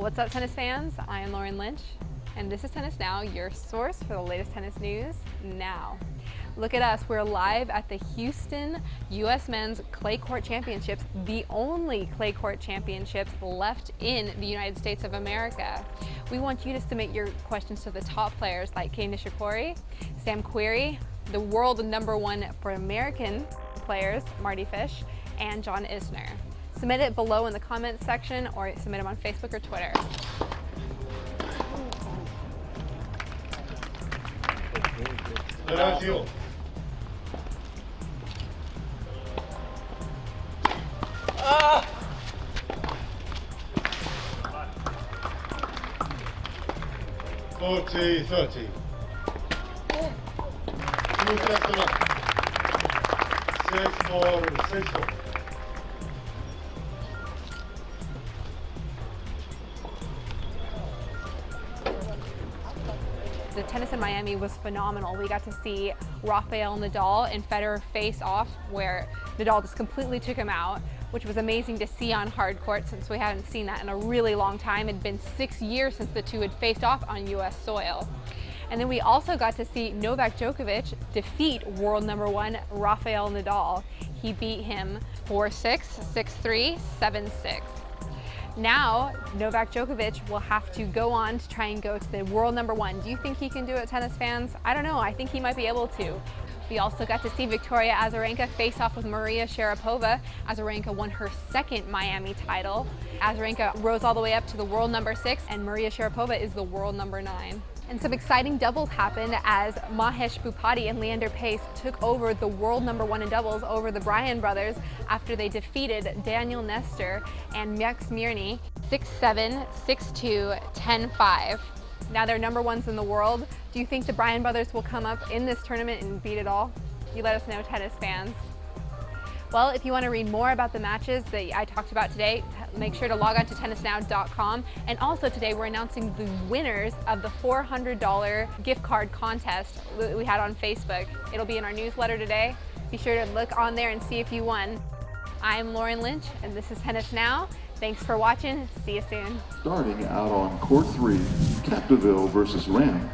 What's up, tennis fans? I am Lauren Lynch, and this is Tennis Now, your source for the latest tennis news now. Look at us, we're live at the Houston U.S. Men's Clay Court Championships, the only clay court championships left in the United States of America. We want you to submit your questions to the top players like Kei Nishikori, Sam Querrey, the world number one for American players, Mardy Fish, and John Isner. Submit it below in the comments section or submit them on Facebook or Twitter. Forty, thirty. The tennis in Miami was phenomenal. We got to see Rafael Nadal and Federer face off where Nadal just completely took him out, which was amazing to see on hard court since we hadn't seen that in a really long time. It had been six years since the two had faced off on US soil. And then we also got to see Novak Djokovic defeat world number one Rafael Nadal. He beat him 4-6, 6-3, 7-6. Now, Novak Djokovic will have to go on to try and go to the world number one. Do you think he can do it, tennis fans? I don't know. I think he might be able to. We also got to see Victoria Azarenka face off with Maria Sharapova. Azarenka won her second Miami title. Azarenka rose all the way up to the world number six, and Maria Sharapova is the world number nine. And some exciting doubles happened as Mahesh Bhupathi and Leander Paes took over the world number one in doubles over the Bryan brothers after they defeated Daniel Nestor and Max Mirnyi 6-7, 6-2, 10-5. Now they're number ones in the world. Do you think the Bryan brothers will come up in this tournament and beat it all? You let us know, tennis fans. Well, if you want to read more about the matches that I talked about today, make sure to log on to tennisnow.com. And also today we're announcing the winners of the $400 gift card contest that we had on Facebook. It'll be in our newsletter today. Be sure to look on there and see if you won. I'm Lauren Lynch, and this is Tennis Now. Thanks for watching. See you soon. Starting out on court three, Capdeville versus Lamb.